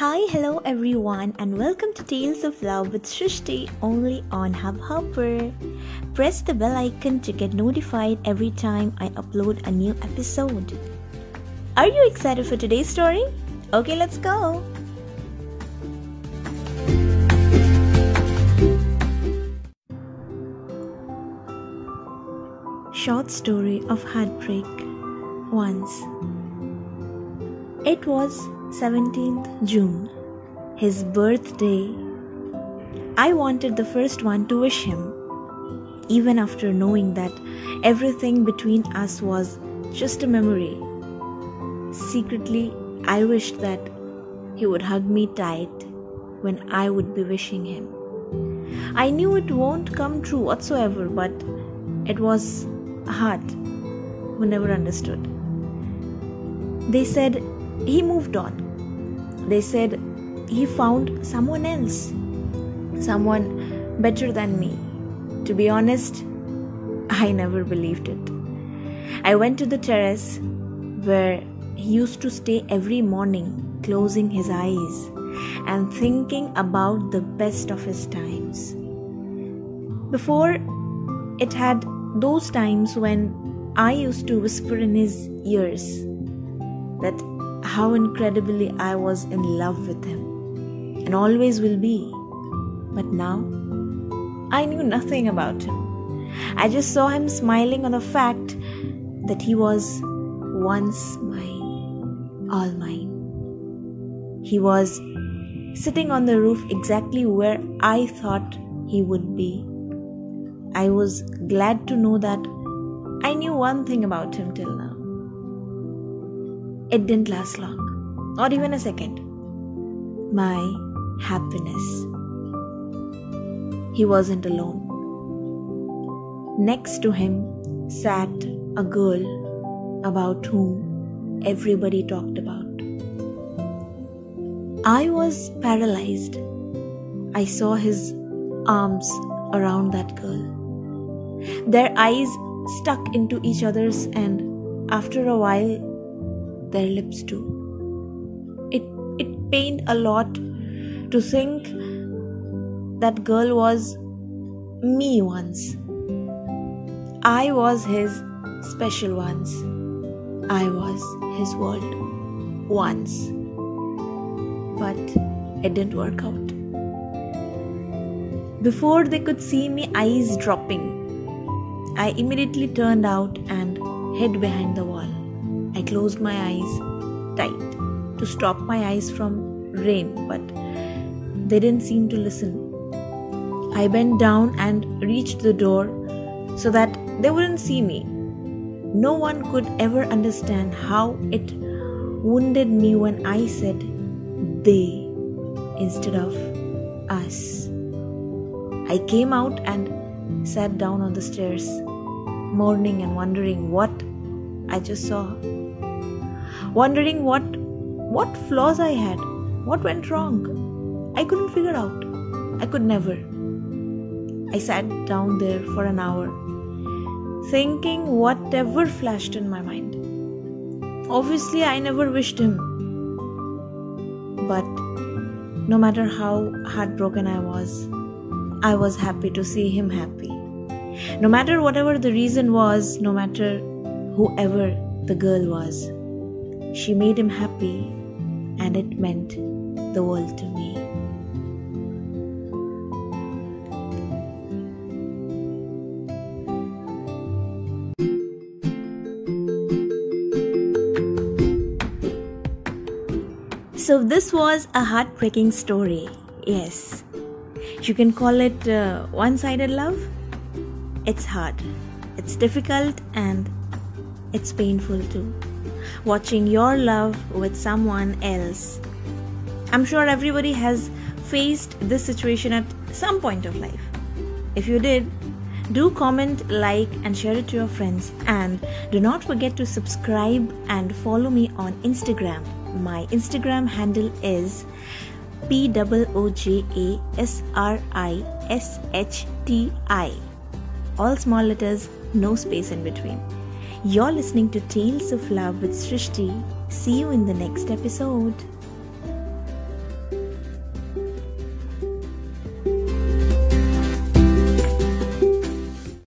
Hi, hello everyone, and welcome to Tales of Love with Srishti only on Hubhopper. Press the bell icon to get notified every time I upload a new episode. Are you excited for today's story? Okay, let's go. Short story of heartbreak. Once. It was 17th June, his birthday. I wanted the first one to wish him, even after knowing that everything between us was just a memory. Secretly, I wished that he would hug me tight when I would be wishing him. I knew it won't come true whatsoever, but it was a heart who never understood. They said he moved on. They said he found someone else, someone better than me. To be honest, I never believed it. I went to the terrace where he used to stay every morning, closing his eyes and thinking about the best of his times. Before, it had those times when I used to whisper in his ears that how incredibly I was in love with him and always will be. But now, I knew nothing about him. I just saw him smiling on the fact that he was once mine, all mine. He was sitting on the roof exactly where I thought he would be. I was glad to know that I knew one thing about him till now. It didn't last long, not even a second. My happiness. He wasn't alone. Next to him sat a girl about whom everybody talked about. I was paralyzed. I saw his arms around that girl. Their eyes stuck into each other's, and after a while, their lips too. It, it pained a lot to think that girl was me once. I was his special once. I was his world once. But it didn't work out. Before they could see me, eyes dropping, I immediately turned out and hid behind the wall. I closed my eyes tight to stop my eyes from rain, but they didn't seem to listen. I bent down and reached the door so that they wouldn't see me. No one could ever understand how it wounded me when I said they instead of us. I came out and sat down on the stairs, mourning and wondering what I just saw wondering what what flaws I had, what went wrong. I couldn't figure out. I could never. I sat down there for an hour, thinking whatever flashed in my mind. Obviously, I never wished him. But no matter how heartbroken I was, I was happy to see him happy. No matter whatever the reason was, no matter whoever the girl was. She made him happy, and it meant the world to me. So, this was a heartbreaking story. Yes. You can call it uh, one sided love. It's hard, it's difficult, and it's painful too watching your love with someone else. I'm sure everybody has faced this situation at some point of life. If you did, do comment, like, and share it to your friends. And do not forget to subscribe and follow me on Instagram. My Instagram handle is P O J A S R I S H T I. All small letters, no space in between. You're listening to Tales of Love with Srishti. See you in the next episode.